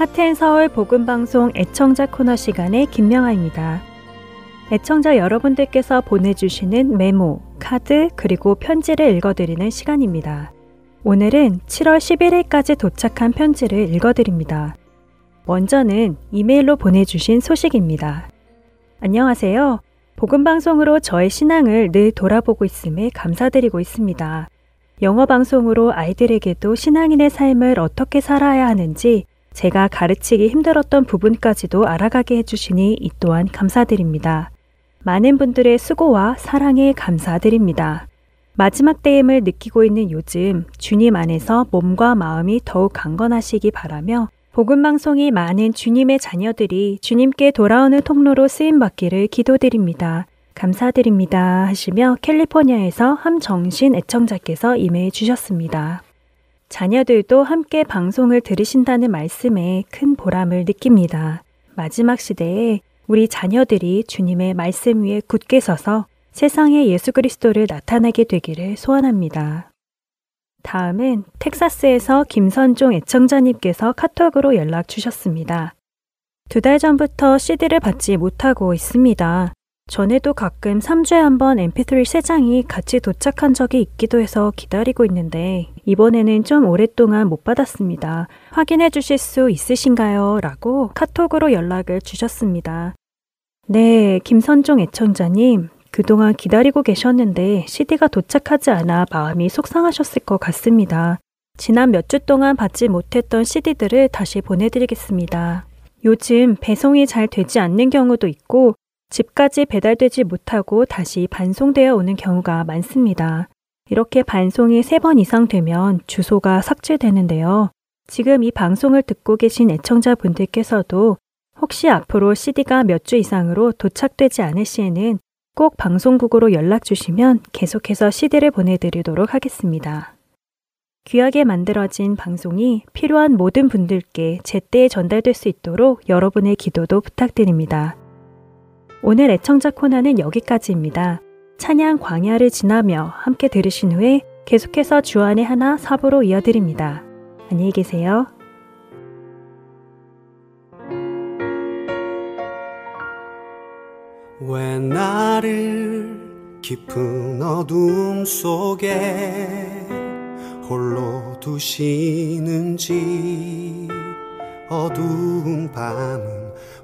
하트앤서울 복음방송 애청자 코너 시간의 김명아입니다. 애청자 여러분들께서 보내주시는 메모, 카드, 그리고 편지를 읽어드리는 시간입니다. 오늘은 7월 11일까지 도착한 편지를 읽어드립니다. 먼저는 이메일로 보내주신 소식입니다. 안녕하세요. 복음방송으로 저의 신앙을 늘 돌아보고 있음에 감사드리고 있습니다. 영어 방송으로 아이들에게도 신앙인의 삶을 어떻게 살아야 하는지 제가 가르치기 힘들었던 부분까지도 알아가게 해주시니 이 또한 감사드립니다. 많은 분들의 수고와 사랑에 감사드립니다. 마지막 때임을 느끼고 있는 요즘 주님 안에서 몸과 마음이 더욱 강건하시기 바라며 복음방송이 많은 주님의 자녀들이 주님께 돌아오는 통로로 쓰임받기를 기도드립니다. 감사드립니다 하시며 캘리포니아에서 함정신 애청자께서 이메일 주셨습니다. 자녀들도 함께 방송을 들으신다는 말씀에 큰 보람을 느낍니다. 마지막 시대에 우리 자녀들이 주님의 말씀 위에 굳게 서서 세상에 예수 그리스도를 나타내게 되기를 소원합니다. 다음은 텍사스에서 김선종 애청자님께서 카톡으로 연락 주셨습니다. 두 달 전부터 CD를 받지 못하고 있습니다. 전에도 가끔 3주에 한 번 mp3 3장이 같이 도착한 적이 있기도 해서 기다리고 있는데 이번에는 좀 오랫동안 못 받았습니다. 확인해 주실 수 있으신가요? 라고 카톡으로 연락을 주셨습니다. 네, 김선종 애청자님. 그동안 기다리고 계셨는데 CD가 도착하지 않아 마음이 속상하셨을 것 같습니다. 지난 몇 주 동안 받지 못했던 CD들을 다시 보내드리겠습니다. 요즘 배송이 잘 되지 않는 경우도 있고 집까지 배달되지 못하고 다시 반송되어 오는 경우가 많습니다. 이렇게 반송이 세번 이상 되면 주소가 삭제되는데요. 지금 이 방송을 듣고 계신 애청자분들께서도 혹시 앞으로 CD가 몇 주 이상으로 도착되지 않을 시에는 꼭 방송국으로 연락 주시면 계속해서 CD를 보내드리도록 하겠습니다. 귀하게 만들어진 방송이 필요한 모든 분들께 제때에 전달될 수 있도록 여러분의 기도도 부탁드립니다. 오늘 애청자 코너는 여기까지입니다. 찬양 광야를 지나며 함께 들으신 후에 계속해서 주안의 하나 사부로 이어드립니다. 안녕히 계세요. 왜 나를 깊은 어둠 속에 홀로 두시는지 어두운 밤은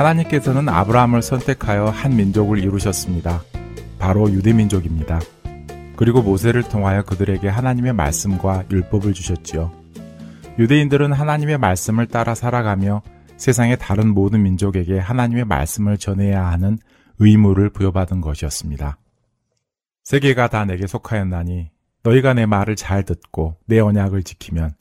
하나님께서는 아브라함을 선택하여 한 민족을 이루셨습니다. 바로 유대 민족입니다. 그리고 모세를 통하여 그들에게 하나님의 말씀과 율법을 주셨지요. 유대인들은 하나님의 말씀을 따라 살아가며 세상의 다른 모든 민족에게 하나님의 말씀을 전해야 하는 의무를 부여받은 것이었습니다. 세계가 다 내게 속하였나니 너희가 내 말을 잘 듣고 내 언약을 지키면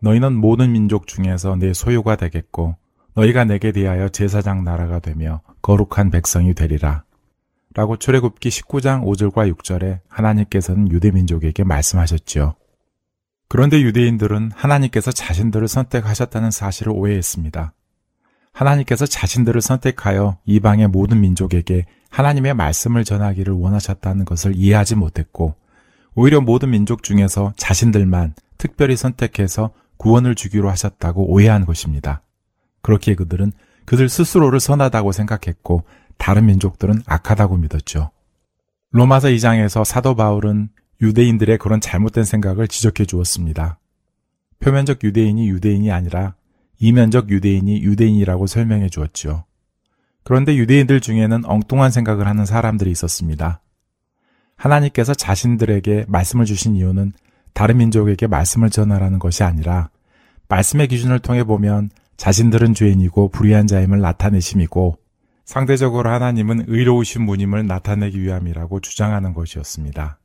너희는 모든 민족 중에서 내 소유가 되겠고 너희가 내게 대하여 제사장 나라가 되며 거룩한 백성이 되리라. 라고 출애굽기 19장 5절과 6절에 하나님께서는 유대 민족에게 말씀하셨지요. 그런데 유대인들은 하나님께서 자신들을 선택하셨다는 사실을 오해했습니다. 하나님께서 자신들을 선택하여 이방의 모든 민족에게 하나님의 말씀을 전하기를 원하셨다는 것을 이해하지 못했고 오히려 모든 민족 중에서 자신들만 특별히 선택해서 구원을 주기로 하셨다고 오해한 것입니다. 그렇기에 그들은 그들 스스로를 선하다고 생각했고 다른 민족들은 악하다고 믿었죠. 로마서 2장에서 사도 바울은 유대인들의 그런 잘못된 생각을 지적해 주었습니다. 표면적 유대인이 유대인이 아니라 이면적 유대인이 유대인이라고 설명해 주었지요. 그런데 유대인들 중에는 엉뚱한 생각을 하는 사람들이 있었습니다. 하나님께서 자신들에게 말씀을 주신 이유는 다른 민족에게 말씀을 전하라는 것이 아니라 말씀의 기준을 통해 보면 자신들은 죄인이고 불의한 자임을 나타내심이고 상대적으로 하나님은 의로우신 분임을 나타내기 위함이라고 주장하는 것이었습니다.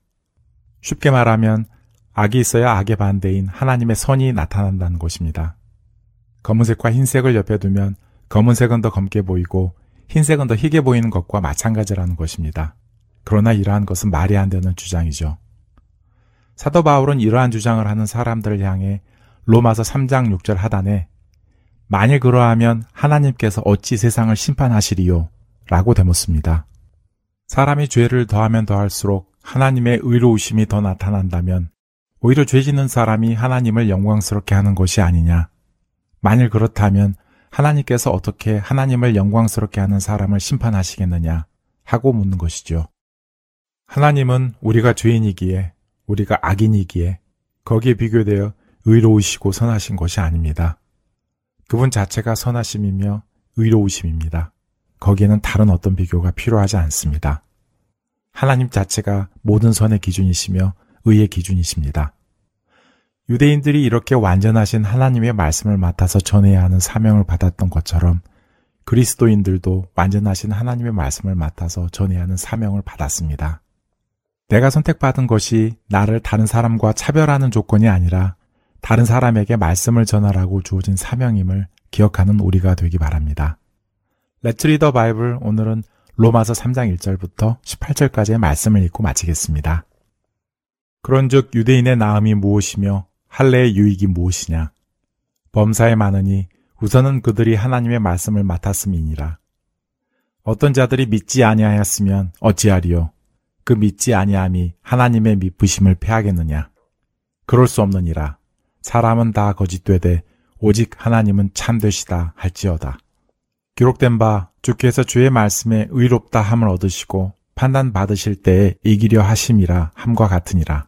쉽게 말하면 악이 있어야 악의 반대인 하나님의 선이 나타난다는 것입니다. 검은색과 흰색을 옆에 두면 검은색은 더 검게 보이고 흰색은 더 희게 보이는 것과 마찬가지라는 것입니다. 그러나 이러한 것은 말이 안 되는 주장이죠. 사도 바울은 이러한 주장을 하는 사람들을 향해 로마서 3장 6절 하단에 만일 그러하면 하나님께서 어찌 세상을 심판하시리요? 라고 대묻습니다. 사람이 죄를 더하면 더할수록 하나님의 의로우심이 더 나타난다면 오히려 죄 짓는 사람이 하나님을 영광스럽게 하는 것이 아니냐. 만일 그렇다면 하나님께서 어떻게 하나님을 영광스럽게 하는 사람을 심판하시겠느냐 하고 묻는 것이죠. 하나님은 우리가 죄인이기에 우리가 악인이기에 거기에 비교되어 의로우시고 선하신 것이 아닙니다. 그분 자체가 선하심이며 의로우심입니다. 거기에는 다른 어떤 비교가 필요하지 않습니다. 하나님 자체가 모든 선의 기준이시며 의의 기준이십니다. 유대인들이 이렇게 완전하신 하나님의 말씀을 맡아서 전해야 하는 사명을 받았던 것처럼 그리스도인들도 완전하신 하나님의 말씀을 맡아서 전해야 하는 사명을 받았습니다. 내가 선택받은 것이 나를 다른 사람과 차별하는 조건이 아니라 다른 사람에게 말씀을 전하라고 주어진 사명임을 기억하는 우리가 되기 바랍니다. 레츠 리더 바이블 오늘은 로마서 3장 1절부터 18절까지의 말씀을 읽고 마치겠습니다. 그런즉 유대인의 나음이 무엇이며 할례의 유익이 무엇이냐 범사에 많으니 우선은 그들이 하나님의 말씀을 맡았음이니라. 어떤 자들이 믿지 아니하였으면 어찌하리요 그 믿지 아니함이 하나님의 믿으심을 패하겠느냐 그럴 수 없느니라. 사람은 다 거짓되되 오직 하나님은 참되시다 할지어다. 기록된 바 주께서 주의 말씀에 의롭다 함을 얻으시고 판단 받으실 때에 이기려 하심이라 함과 같으니라.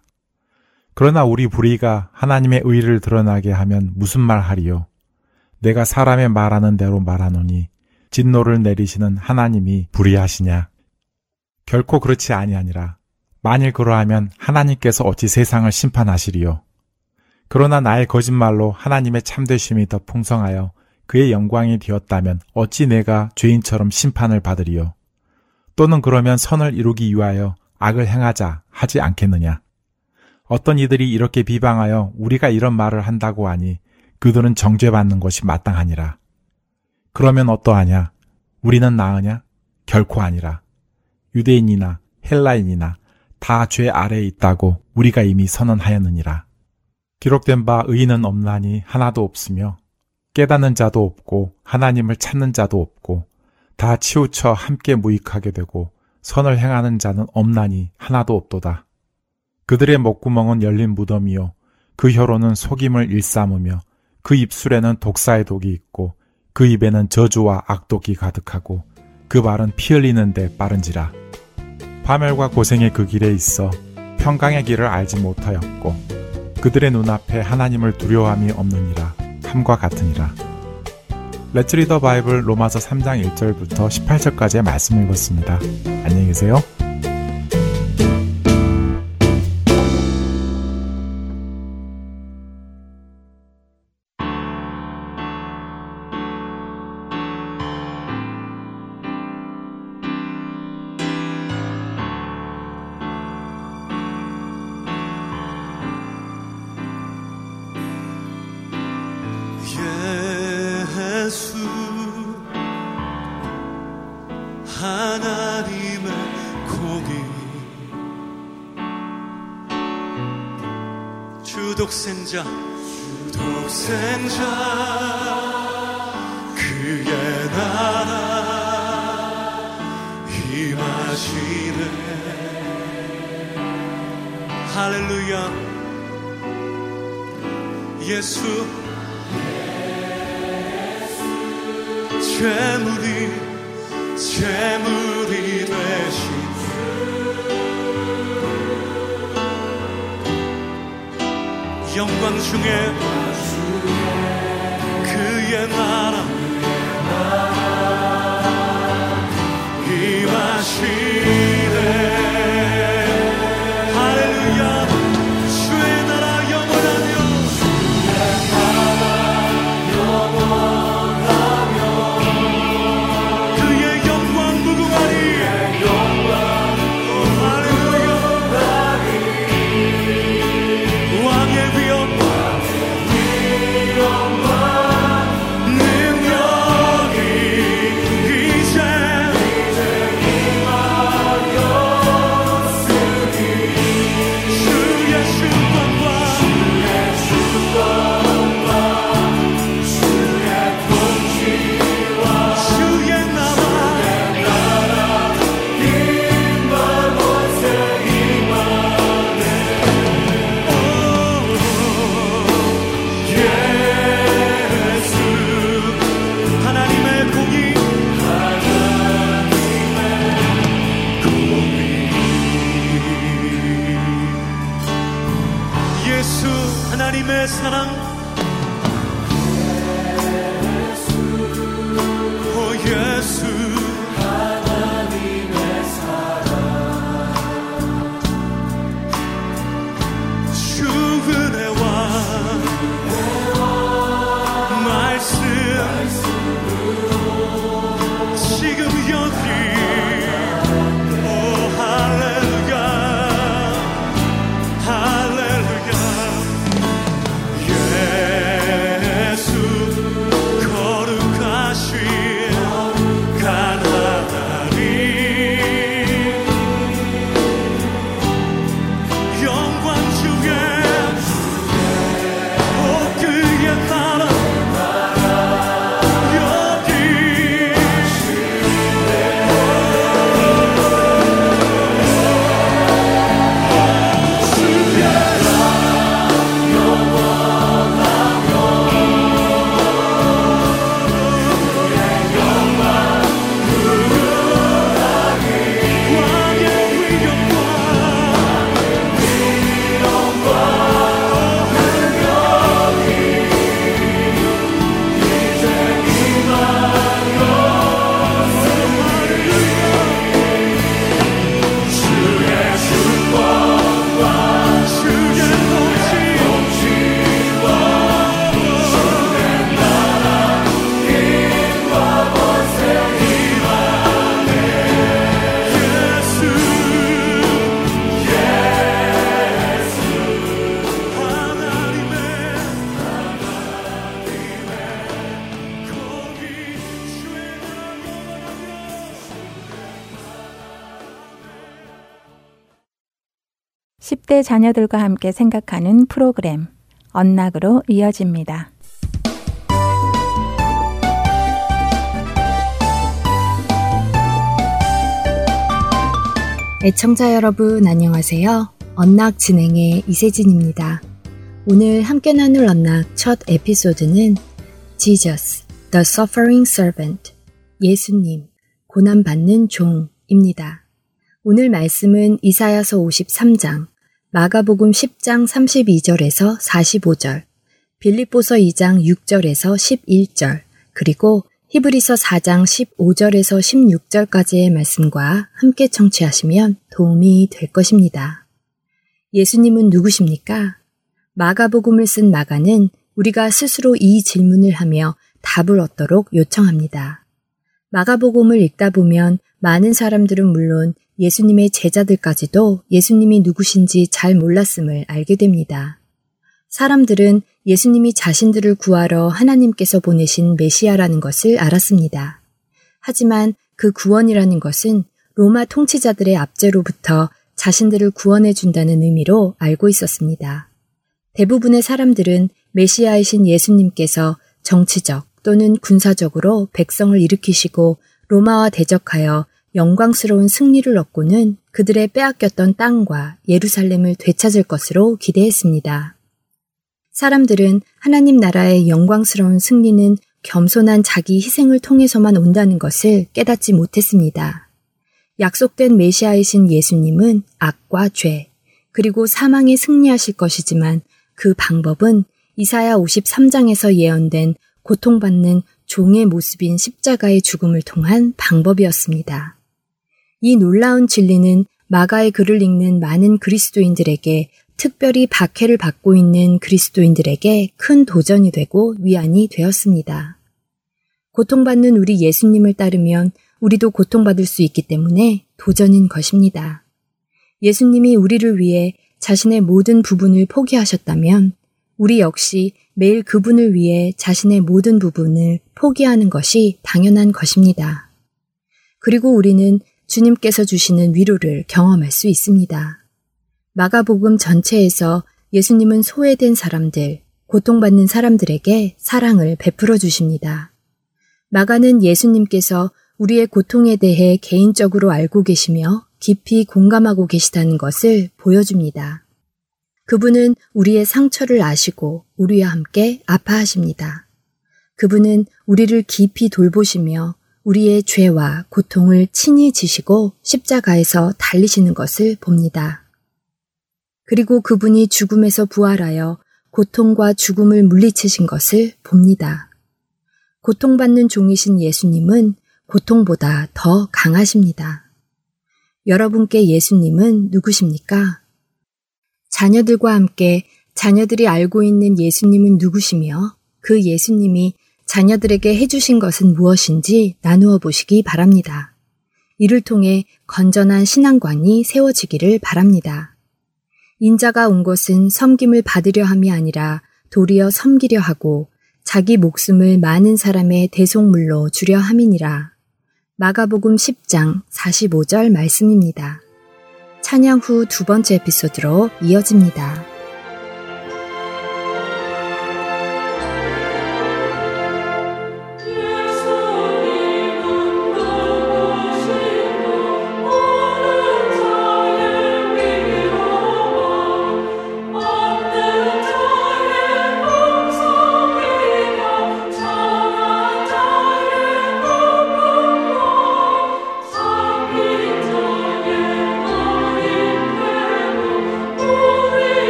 그러나 우리 불의가 하나님의 의를 드러나게 하면 무슨 말 하리요? 내가 사람의 말하는 대로 말하노니 진노를 내리시는 하나님이 불의하시냐? 결코 그렇지 아니하니라. 만일 그러하면 하나님께서 어찌 세상을 심판하시리요? 그러나 나의 거짓말로 하나님의 참되심이 더 풍성하여 그의 영광이 되었다면 어찌 내가 죄인처럼 심판을 받으리요? 또는 그러면 선을 이루기 위하여 악을 행하자 하지 않겠느냐? 어떤 이들이 이렇게 비방하여 우리가 이런 말을 한다고 하니 그들은 정죄받는 것이 마땅하니라. 그러면 어떠하냐? 우리는 나으냐? 결코 아니라. 유대인이나 헬라인이나 다 죄 아래에 있다고 우리가 이미 선언하였느니라. 기록된 바 의인은 없나니 하나도 없으며 깨닫는 자도 없고 하나님을 찾는 자도 없고 다 치우쳐 함께 무익하게 되고 선을 행하는 자는 없나니 하나도 없도다. 그들의 목구멍은 열린 무덤이요 그 혀로는 속임을 일삼으며 그 입술에는 독사의 독이 있고 그 입에는 저주와 악독이 가득하고 그 발은 피 흘리는데 빠른지라 파멸과 고생의 그 길에 있어 평강의 길을 알지 못하였고 그들의 눈앞에 하나님을 두려워함이 없느니라 함과 같으니라. 레츠 리더 바이블 로마서 3장 1절부터 18절까지의 말씀을 읽었습니다. 안녕히 계세요. 임하시네. 할렐루야. 예수. 재물이 재물이 되신 영광 중에 그의 나라 임 10대 자녀들과 함께 생각하는 프로그램 언락으로 이어집니다. 애청자 여러분 안녕하세요. 언락 진행의 이세진입니다. 오늘 함께 나눌 언락 첫 에피소드는 Jesus, the suffering servant, 예수님, 고난받는 종입니다. 오늘 말씀은 이사야서 53장, 마가복음 10장 32절에서 45절, 빌립보서 2장 6절에서 11절, 그리고 히브리서 4장 15절에서 16절까지의 말씀과 함께 청취하시면 도움이 될 것입니다. 예수님은 누구십니까? 마가복음을 쓴 마가는 우리가 스스로 이 질문을 하며 답을 얻도록 요청합니다. 마가복음을 읽다 보면 많은 사람들은 물론 예수님의 제자들까지도 예수님이 누구신지 잘 몰랐음을 알게 됩니다. 사람들은 예수님이 자신들을 구하러 하나님께서 보내신 메시아라는 것을 알았습니다. 하지만 그 구원이라는 것은 로마 통치자들의 압제로부터 자신들을 구원해 준다는 의미로 알고 있었습니다. 대부분의 사람들은 메시아이신 예수님께서 정치적 또는 군사적으로 백성을 일으키시고 로마와 대적하여 영광스러운 승리를 얻고는 그들의 빼앗겼던 땅과 예루살렘을 되찾을 것으로 기대했습니다. 사람들은 하나님 나라의 영광스러운 승리는 겸손한 자기 희생을 통해서만 온다는 것을 깨닫지 못했습니다. 약속된 메시아이신 예수님은 악과 죄, 그리고 사망에 승리하실 것이지만 그 방법은 이사야 53장에서 예언된 고통받는 종의 모습인 십자가의 죽음을 통한 방법이었습니다. 이 놀라운 진리는 마가의 글을 읽는 많은 그리스도인들에게 특별히 박해를 받고 있는 그리스도인들에게 큰 도전이 되고 위안이 되었습니다. 고통받는 우리 예수님을 따르면 우리도 고통받을 수 있기 때문에 도전인 것입니다. 예수님이 우리를 위해 자신의 모든 부분을 포기하셨다면 우리 역시 매일 그분을 위해 자신의 모든 부분을 포기하는 것이 당연한 것입니다. 그리고 우리는 주님께서 주시는 위로를 경험할 수 있습니다. 마가복음 전체에서 예수님은 소외된 사람들, 고통받는 사람들에게 사랑을 베풀어 주십니다. 마가는 예수님께서 우리의 고통에 대해 개인적으로 알고 계시며 깊이 공감하고 계시다는 것을 보여줍니다. 그분은 우리의 상처를 아시고 우리와 함께 아파하십니다. 그분은 우리를 깊이 돌보시며 우리의 죄와 고통을 친히 지시고 십자가에서 달리시는 것을 봅니다. 그리고 그분이 죽음에서 부활하여 고통과 죽음을 물리치신 것을 봅니다. 고통받는 종이신 예수님은 고통보다 더 강하십니다. 여러분께 예수님은 누구십니까? 자녀들과 함께 자녀들이 알고 있는 예수님은 누구시며 그 예수님이 자녀들에게 해주신 것은 무엇인지 나누어 보시기 바랍니다. 이를 통해 건전한 신앙관이 세워지기를 바랍니다. 인자가 온 것은 섬김을 받으려 함이 아니라 도리어 섬기려 하고 자기 목숨을 많은 사람의 대속물로 주려 함이니라. 마가복음 10장 45절 말씀입니다. 찬양 후 두 번째 에피소드로 이어집니다.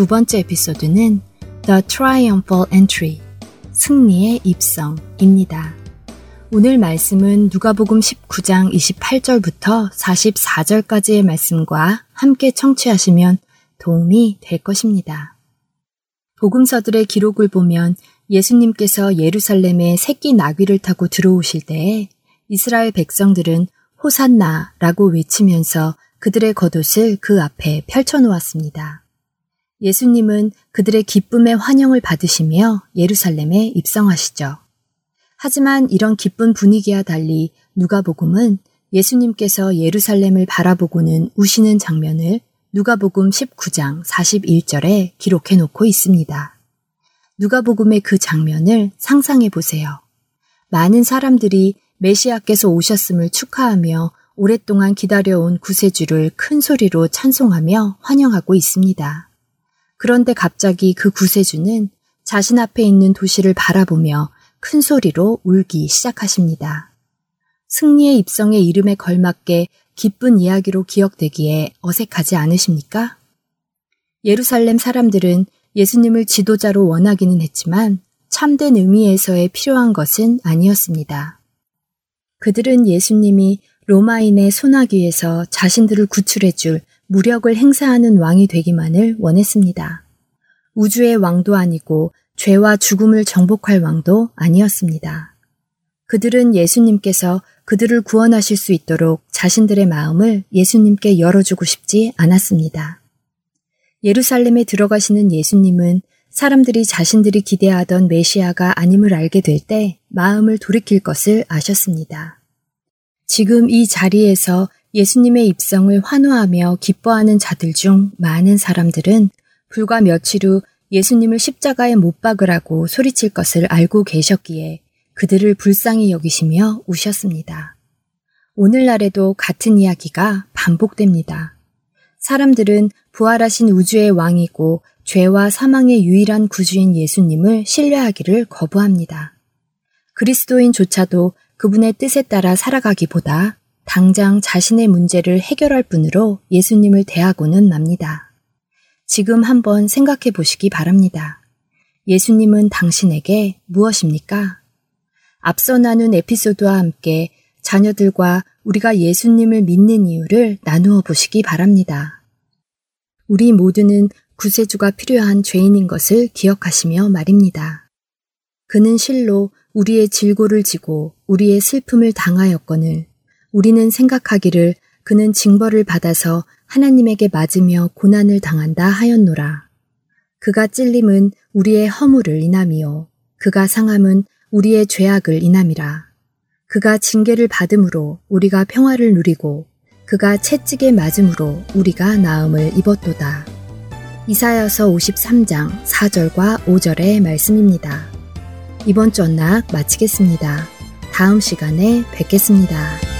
두 번째 에피소드는 The Triumphal Entry, 승리의 입성입니다. 오늘 말씀은 누가복음 19장 28절부터 44절까지의 말씀과 함께 청취하시면 도움이 될 것입니다. 복음서들의 기록을 보면 예수님께서 예루살렘에 새끼 나귀를 타고 들어오실 때에 이스라엘 백성들은 호산나라고 외치면서 그들의 겉옷을 그 앞에 펼쳐놓았습니다. 예수님은 그들의 기쁨의 환영을 받으시며 예루살렘에 입성하시죠. 하지만 이런 기쁜 분위기와 달리 누가복음은 예수님께서 예루살렘을 바라보고는 우시는 장면을 누가복음 19장 41절에 기록해 놓고 있습니다. 누가복음의 그 장면을 상상해 보세요. 많은 사람들이 메시아께서 오셨음을 축하하며 오랫동안 기다려온 구세주를 큰 소리로 찬송하며 환영하고 있습니다. 그런데 갑자기 그 구세주는 자신 앞에 있는 도시를 바라보며 큰 소리로 울기 시작하십니다. 승리의 입성의 이름에 걸맞게 기쁜 이야기로 기억되기에 어색하지 않으십니까? 예루살렘 사람들은 예수님을 지도자로 원하기는 했지만 참된 의미에서의 필요한 것은 아니었습니다. 그들은 예수님이 로마인의 소나기에서 자신들을 구출해줄 무력을 행사하는 왕이 되기만을 원했습니다. 우주의 왕도 아니고 죄와 죽음을 정복할 왕도 아니었습니다. 그들은 예수님께서 그들을 구원하실 수 있도록 자신들의 마음을 예수님께 열어주고 싶지 않았습니다. 예루살렘에 들어가시는 예수님은 사람들이 자신들이 기대하던 메시아가 아님을 알게 될 때 마음을 돌이킬 것을 아셨습니다. 지금 이 자리에서 예수님의 입성을 환호하며 기뻐하는 자들 중 많은 사람들은 불과 며칠 후 예수님을 십자가에 못 박으라고 소리칠 것을 알고 계셨기에 그들을 불쌍히 여기시며 우셨습니다. 오늘날에도 같은 이야기가 반복됩니다. 사람들은 부활하신 우주의 왕이고 죄와 사망의 유일한 구주인 예수님을 신뢰하기를 거부합니다. 그리스도인조차도 그분의 뜻에 따라 살아가기보다 당장 자신의 문제를 해결할 분으로 예수님을 대하고는 맙니다. 지금 한번 생각해 보시기 바랍니다. 예수님은 당신에게 무엇입니까? 앞서 나눈 에피소드와 함께 자녀들과 우리가 예수님을 믿는 이유를 나누어 보시기 바랍니다. 우리 모두는 구세주가 필요한 죄인인 것을 기억하시며 말입니다. 그는 실로 우리의 질고를 지고 우리의 슬픔을 당하였거늘 우리는 생각하기를 그는 징벌을 받아서 하나님에게 맞으며 고난을 당한다 하였노라. 그가 찔림은 우리의 허물을 인함이요. 그가 상함은 우리의 죄악을 인함이라. 그가 징계를 받음으로 우리가 평화를 누리고 그가 채찍에 맞음으로 우리가 나음을 입었도다. 이사야서 53장 4절과 5절의 말씀입니다. 이번 주 언락 마치겠습니다. 다음 시간에 뵙겠습니다.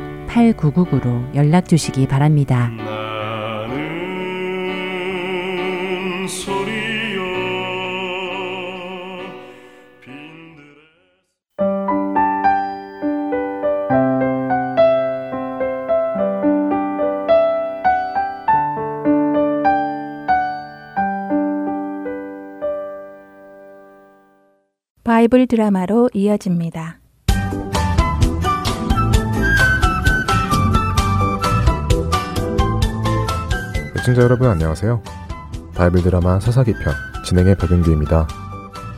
602-866-8999로 연락 주시기 바랍니다. 나는 소리여 빈들에 바이블 드라마로 이어집니다. 애청자 여러분 안녕하세요. 바이블 드라마 사사기 편 진행의 백은규입니다.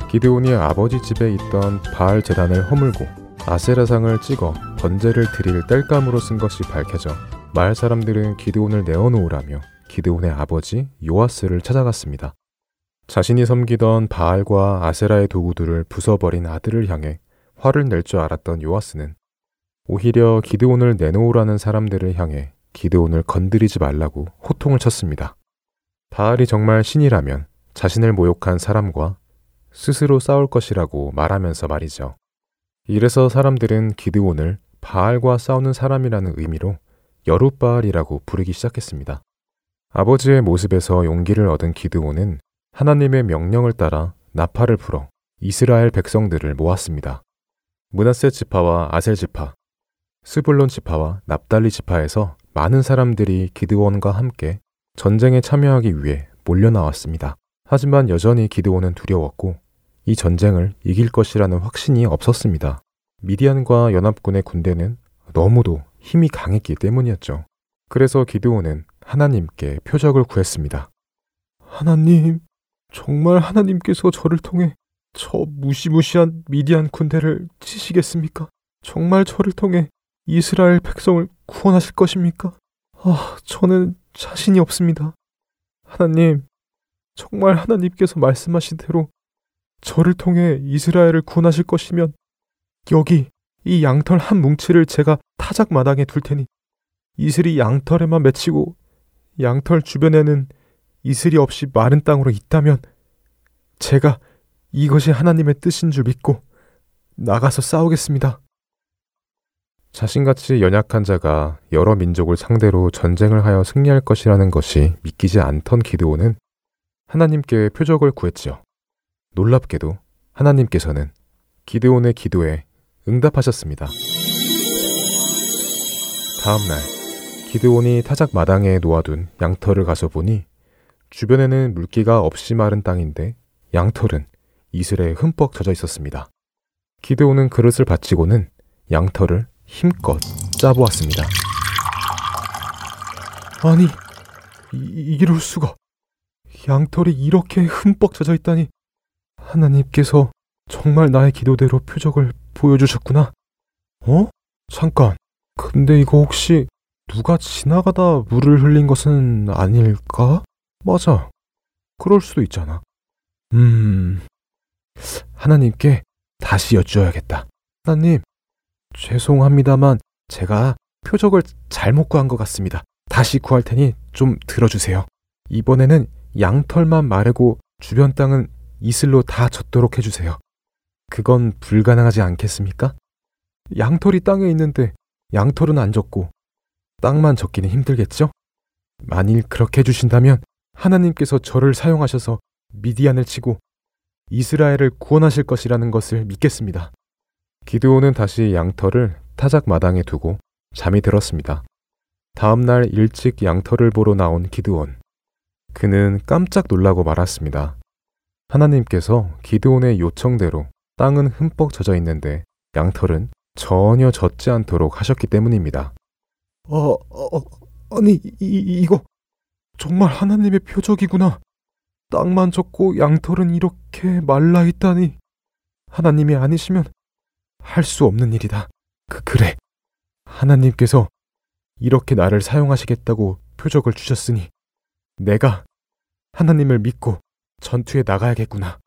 기드온이 아버지 집에 있던 바알 제단을 허물고 아세라상을 찍어 번제를 드릴 땔감으로 쓴 것이 밝혀져 마을 사람들은 기드온을 내어놓으라며 기드온의 아버지 요아스를 찾아갔습니다. 자신이 섬기던 바알과 아세라의 도구들을 부숴버린 아들을 향해 화를 낼 줄 알았던 요아스는 오히려 기드온을 내놓으라는 사람들을 향해 기드온을 건드리지 말라고 호통을 쳤습니다. 바알이 정말 신이라면 자신을 모욕한 사람과 스스로 싸울 것이라고 말하면서 말이죠. 이래서 사람들은 기드온을 바알과 싸우는 사람이라는 의미로 여룻바알이라고 부르기 시작했습니다. 아버지의 모습에서 용기를 얻은 기드온은 하나님의 명령을 따라 나팔을 불어 이스라엘 백성들을 모았습니다. 문하세 지파와 아셀 지파, 스불론 지파와 납달리 지파에서 많은 사람들이 기드온과 함께 전쟁에 참여하기 위해 몰려 나왔습니다. 하지만 여전히 기드온은 두려웠고 이 전쟁을 이길 것이라는 확신이 없었습니다. 미디안과 연합군의 군대는 너무도 힘이 강했기 때문이었죠. 그래서 기드온은 하나님께 표적을 구했습니다. 하나님, 정말 하나님께서 저를 통해 저 무시무시한 미디안 군대를 치시겠습니까? 정말 저를 통해 이스라엘 백성을 구원하실 것입니까? 아, 저는 자신이 없습니다. 하나님, 정말 하나님께서 말씀하신 대로 저를 통해 이스라엘을 구원하실 것이면 여기 이 양털 한 뭉치를 제가 타작 마당에 둘 테니 이슬이 양털에만 맺히고 양털 주변에는 이슬이 없이 마른 땅으로 있다면 제가 이것이 하나님의 뜻인 줄 믿고 나가서 싸우겠습니다. 자신같이 연약한 자가 여러 민족을 상대로 전쟁을 하여 승리할 것이라는 것이 믿기지 않던 기드온은 하나님께 표적을 구했지요. 놀랍게도 하나님께서는 기드온의 기도에 응답하셨습니다. 다음 날 기드온이 타작 마당에 놓아둔 양털을 가서 보니 주변에는 물기가 없이 마른 땅인데 양털은 이슬에 흠뻑 젖어 있었습니다. 기드온은 그릇을 받치고는 양털을 힘껏 짜보았습니다. 아니, 이, 이럴 수가. 양털이 이렇게 흠뻑 젖어 있다니. 하나님께서 정말 나의 기도대로 표적을 보여주셨구나. 어? 잠깐. 근데 이거 혹시 누가 지나가다 물을 흘린 것은 아닐까? 맞아. 그럴 수도 있잖아. 음, 하나님께 다시 여쭈어야겠다. 하나님, 죄송합니다만 제가 표적을 잘못 구한 것 같습니다. 다시 구할 테니 좀 들어주세요. 이번에는 양털만 마르고 주변 땅은 이슬로 다 젖도록 해주세요. 그건 불가능하지 않겠습니까? 양털이 땅에 있는데 양털은 안 젖고 땅만 젖기는 힘들겠죠? 만일 그렇게 해주신다면 하나님께서 저를 사용하셔서 미디안을 치고 이스라엘을 구원하실 것이라는 것을 믿겠습니다. 기드온은 다시 양털을 타작 마당에 두고 잠이 들었습니다. 다음 날 일찍 양털을 보러 나온 기드온. 그는 깜짝 놀라고 말았습니다. 하나님께서 기드온의 요청대로 땅은 흠뻑 젖어 있는데 양털은 전혀 젖지 않도록 하셨기 때문입니다. 어, 어 아니, 이, 이거 정말 하나님의 표적이구나. 땅만 젖고 양털은 이렇게 말라 있다니. 하나님이 아니시면 할 수 없는 일이다. 그, 그래. 하나님께서 이렇게 나를 사용하시겠다고 표적을 주셨으니 내가 하나님을 믿고 전투에 나가야겠구나.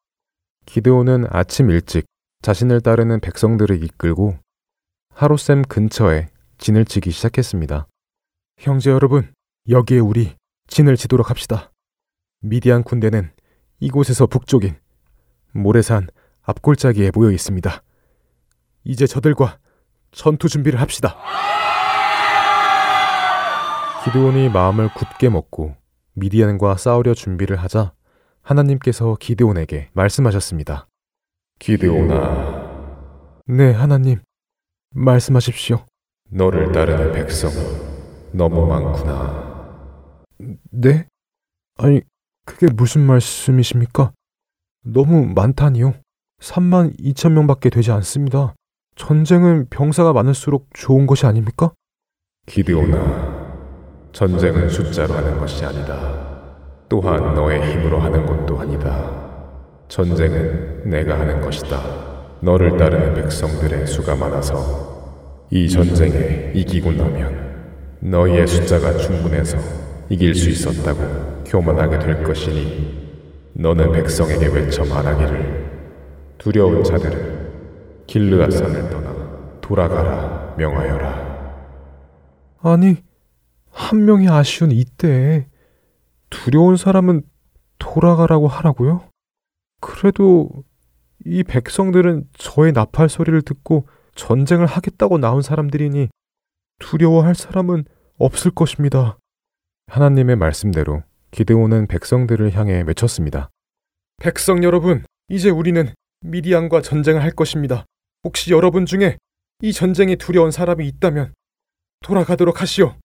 기드온은 아침 일찍 자신을 따르는 백성들을 이끌고 하루샘 근처에 진을 치기 시작했습니다. 형제 여러분, 여기에 우리 진을 치도록 합시다. 미디안 군대는 이곳에서 북쪽인 모래산 앞골짜기에 모여 있습니다. 이제 저들과 전투 준비를 합시다. 기드온이 마음을 굳게 먹고 미디안과 싸우려 준비를 하자 하나님께서 기드온에게 말씀하셨습니다. 기드온아. 네, 하나님. 말씀하십시오. 너를 따르는 백성은 너무 많구나. 네? 아니, 그게 무슨 말씀이십니까? 너무 많다니요. 3만 2천 명밖에 되지 않습니다. 전쟁은 병사가 많을수록 좋은 것이 아닙니까? 기드온아, 전쟁은 숫자로 하는 것이 아니다. 또한 너의 힘으로 하는 것도 아니다. 전쟁은 내가 하는 것이다. 너를 따르는 백성들의 수가 많아서 이 전쟁에 이기고 나면 너희의 숫자가 충분해서 이길 수 있었다고 교만하게 될 것이니 너는 백성에게 외쳐 말하기를 두려운 자들은 길르앗 산을 떠나 돌아가라 명하여라. 아니 한 명이 아쉬운 이때 두려운 사람은 돌아가라고 하라고요? 그래도 이 백성들은 저의 나팔 소리를 듣고 전쟁을 하겠다고 나온 사람들이니 두려워할 사람은 없을 것입니다. 하나님의 말씀대로 기드온은 백성들을 향해 외쳤습니다. 백성 여러분, 이제 우리는 미디안과 전쟁을 할 것입니다. 혹시 여러분 중에 이 전쟁이 두려운 사람이 있다면 돌아가도록 하시오.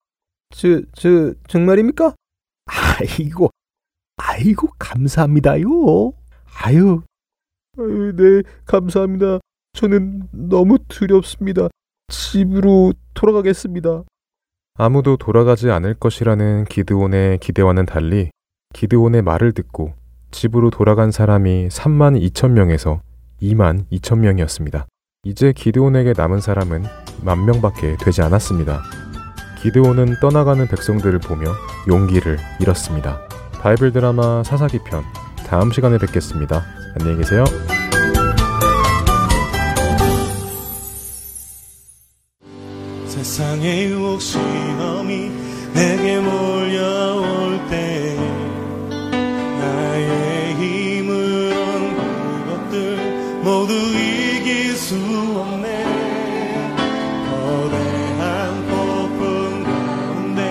저, 저, 정말입니까? 아이고, 아이고, 감사합니다요. 아유, 아유, 네, 감사합니다. 저는 너무 두렵습니다. 집으로 돌아가겠습니다. 아무도 돌아가지 않을 것이라는 기드온의 기대와는 달리 기드온의 말을 듣고 집으로 돌아간 사람이 3만 2천 명에서 2만 2천 명이었습니다. 이제 기드온에게 남은 사람은 만 명밖에 되지 않았습니다. 기드온은 떠나가는 백성들을 보며 용기를 잃었습니다. 바이블 드라마 사사기 편 다음 시간에 뵙겠습니다. 안녕히 계세요. 세상의 유혹 시험이 내게 몰려올 때 나의 힘으론 그것들 모두 수 없네. 거대한 폭풍 가운데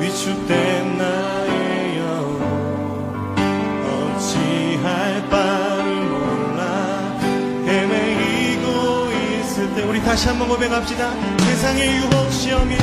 위축된 나의 영혼. 어찌할 바를 몰라. 헤매이고 있을 때 우리 다시 한번 고백합시다. 세상의 유혹 시험이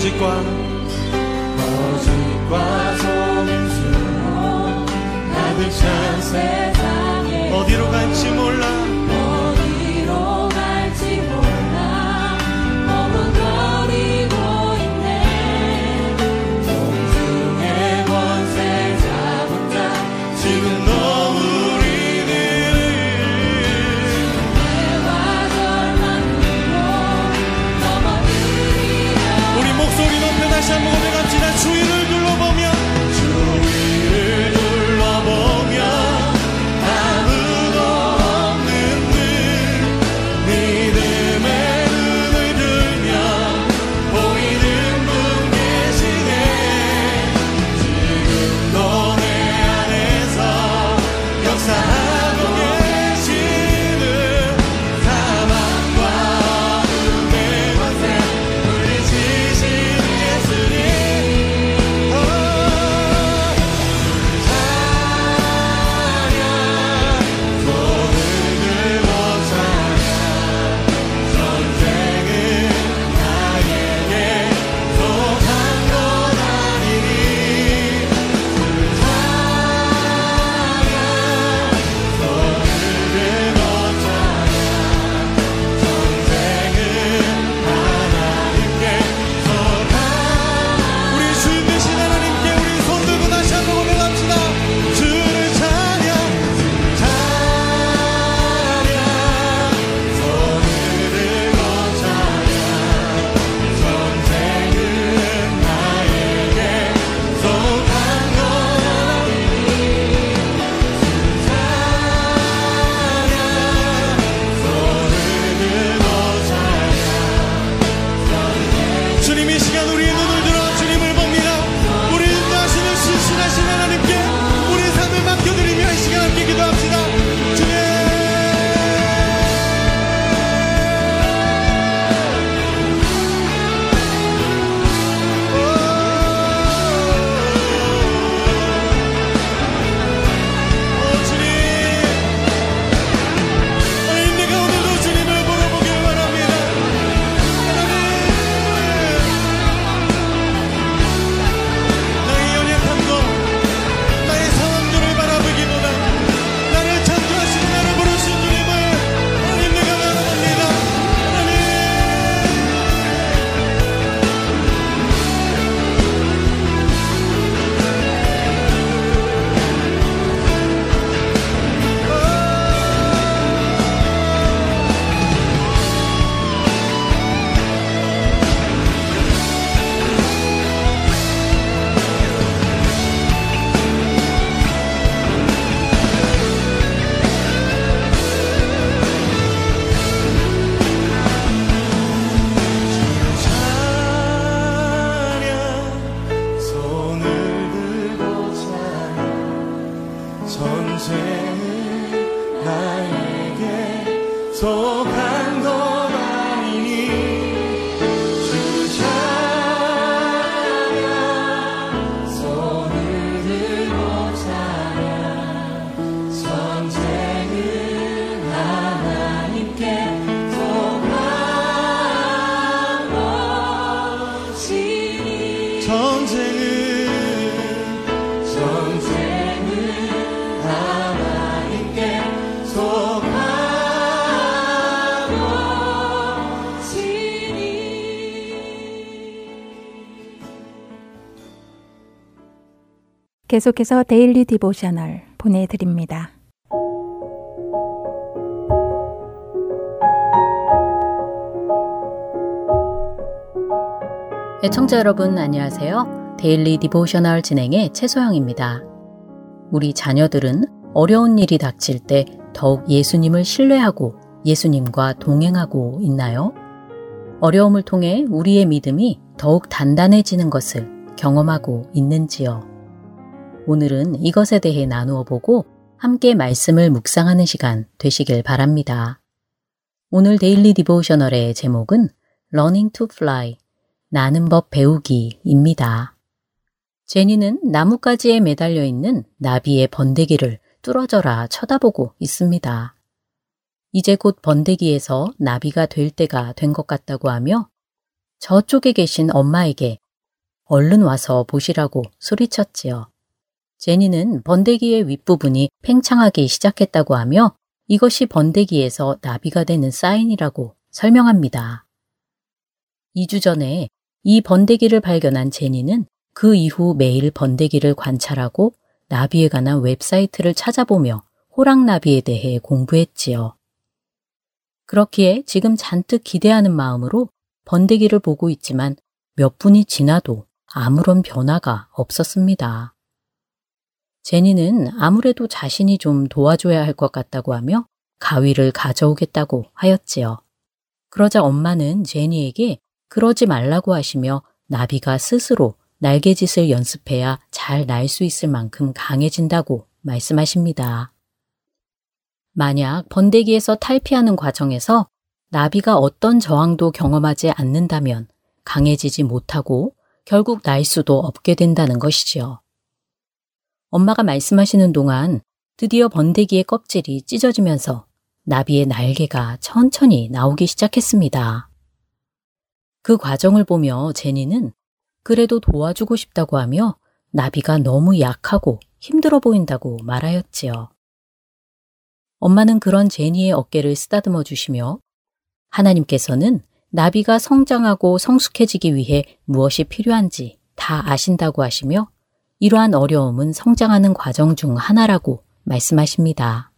거짓 계속해서 Daily Devotional 보내드립니다. 애청자 여러분 안녕하세요. Daily Devotional 진행의 최소영입니다. 우리 자녀들은 어려운 일이 닥칠 때 더욱 예수님을 신뢰하고 예수님과 동행하고 있나요? 어려움을 통해 우리의 믿음이 더욱 단단해지는 것을 경험하고 있는지요? 오늘은 이것에 대해 나누어 보고 함께 말씀을 묵상하는 시간 되시길 바랍니다. 오늘 데일리 디보셔널의 제목은 Learning to Fly, 나는 법 배우기입니다. 제니는 나뭇가지에 매달려 있는 나비의 번데기를 뚫어져라 쳐다보고 있습니다. 이제 곧 번데기에서 나비가 될 때가 된 것 같다고 하며 저쪽에 계신 엄마에게 얼른 와서 보시라고 소리쳤지요. 제니는 번데기의 윗부분이 팽창하기 시작했다고 하며 이것이 번데기에서 나비가 되는 사인이라고 설명합니다. 2주 전에 이 번데기를 발견한 제니는 그 이후 매일 번데기를 관찰하고 나비에 관한 웹사이트를 찾아보며 호랑나비에 대해 공부했지요. 그렇기에 지금 잔뜩 기대하는 마음으로 번데기를 보고 있지만 몇 분이 지나도 아무런 변화가 없었습니다. 제니는 아무래도 자신이 좀 도와줘야 할 것 같다고 하며 가위를 가져오겠다고 하였지요. 그러자 엄마는 제니에게 그러지 말라고 하시며 나비가 스스로 날개짓을 연습해야 잘 날 수 있을 만큼 강해진다고 말씀하십니다. 만약 번데기에서 탈피하는 과정에서 나비가 어떤 저항도 경험하지 않는다면 강해지지 못하고 결국 날 수도 없게 된다는 것이지요. 엄마가 말씀하시는 동안 드디어 번데기의 껍질이 찢어지면서 나비의 날개가 천천히 나오기 시작했습니다. 그 과정을 보며 제니는 그래도 도와주고 싶다고 하며 나비가 너무 약하고 힘들어 보인다고 말하였지요. 엄마는 그런 제니의 어깨를 쓰다듬어 주시며 하나님께서는 나비가 성장하고 성숙해지기 위해 무엇이 필요한지 다 아신다고 하시며 이러한 어려움은 성장하는 과정 중 하나라고 말씀하십니다.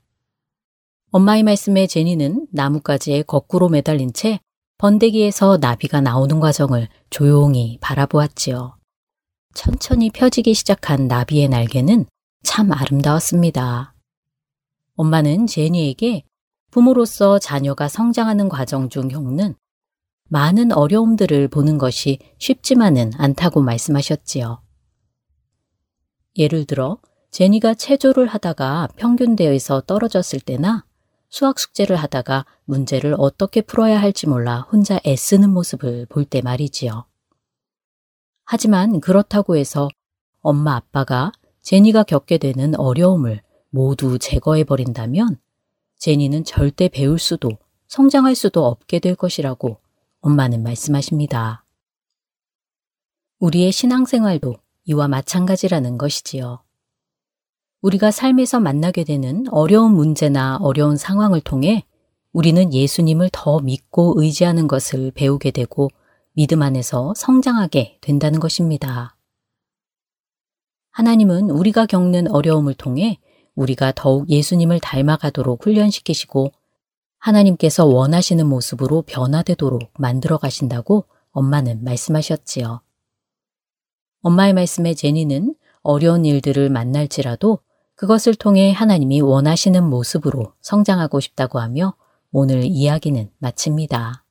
엄마의 말씀에 제니는 나뭇가지에 거꾸로 매달린 채 번데기에서 나비가 나오는 과정을 조용히 바라보았지요. 천천히 펴지기 시작한 나비의 날개는 참 아름다웠습니다. 엄마는 제니에게 부모로서 자녀가 성장하는 과정 중 겪는 많은 어려움들을 보는 것이 쉽지만은 않다고 말씀하셨지요. 예를 들어 제니가 체조를 하다가 평균 대에서 떨어졌을 때나 수학 숙제를 하다가 문제를 어떻게 풀어야 할지 몰라 혼자 애쓰는 모습을 볼 때 말이지요. 하지만 그렇다고 해서 엄마 아빠가 제니가 겪게 되는 어려움을 모두 제거해 버린다면 제니는 절대 배울 수도 성장할 수도 없게 될 것이라고 엄마는 말씀하십니다. 우리의 신앙생활도 이와 마찬가지라는 것이지요. 우리가 삶에서 만나게 되는 어려운 문제나 어려운 상황을 통해 우리는 예수님을 더 믿고 의지하는 것을 배우게 되고 믿음 안에서 성장하게 된다는 것입니다. 하나님은 우리가 겪는 어려움을 통해 우리가 더욱 예수님을 닮아가도록 훈련시키시고 하나님께서 원하시는 모습으로 변화되도록 만들어 가신다고 엄마는 말씀하셨지요. 엄마의 말씀에 제니는 어려운 일들을 만날지라도 그것을 통해 하나님이 원하시는 모습으로 성장하고 싶다고 하며 오늘 이야기는 마칩니다.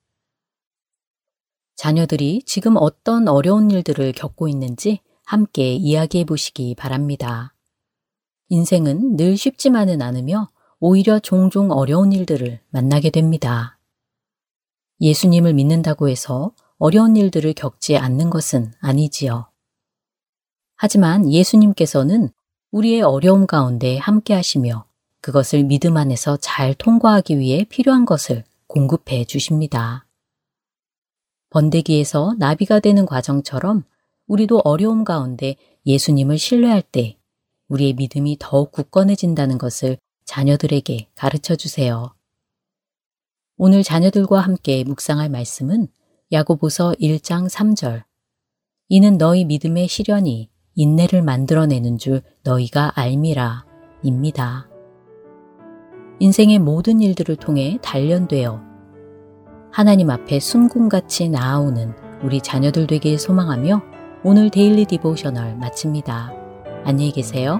자녀들이 지금 어떤 어려운 일들을 겪고 있는지 함께 이야기해 보시기 바랍니다. 인생은 늘 쉽지만은 않으며 오히려 종종 어려운 일들을 만나게 됩니다. 예수님을 믿는다고 해서 어려운 일들을 겪지 않는 것은 아니지요. 하지만 예수님께서는 우리의 어려움 가운데 함께 하시며 그것을 믿음 안에서 잘 통과하기 위해 필요한 것을 공급해 주십니다. 번데기에서 나비가 되는 과정처럼 우리도 어려움 가운데 예수님을 신뢰할 때 우리의 믿음이 더욱 굳건해진다는 것을 자녀들에게 가르쳐 주세요. 오늘 자녀들과 함께 묵상할 말씀은 야고보서 1장 3절. 이는 너희 믿음의 시련이 인내를 만들어내는 줄 너희가 알미라. 입니다. 인생의 모든 일들을 통해 단련되어 하나님 앞에 순금같이 나아오는 우리 자녀들 되길 소망하며 오늘 Daily Devotional 마칩니다. 안녕히 계세요.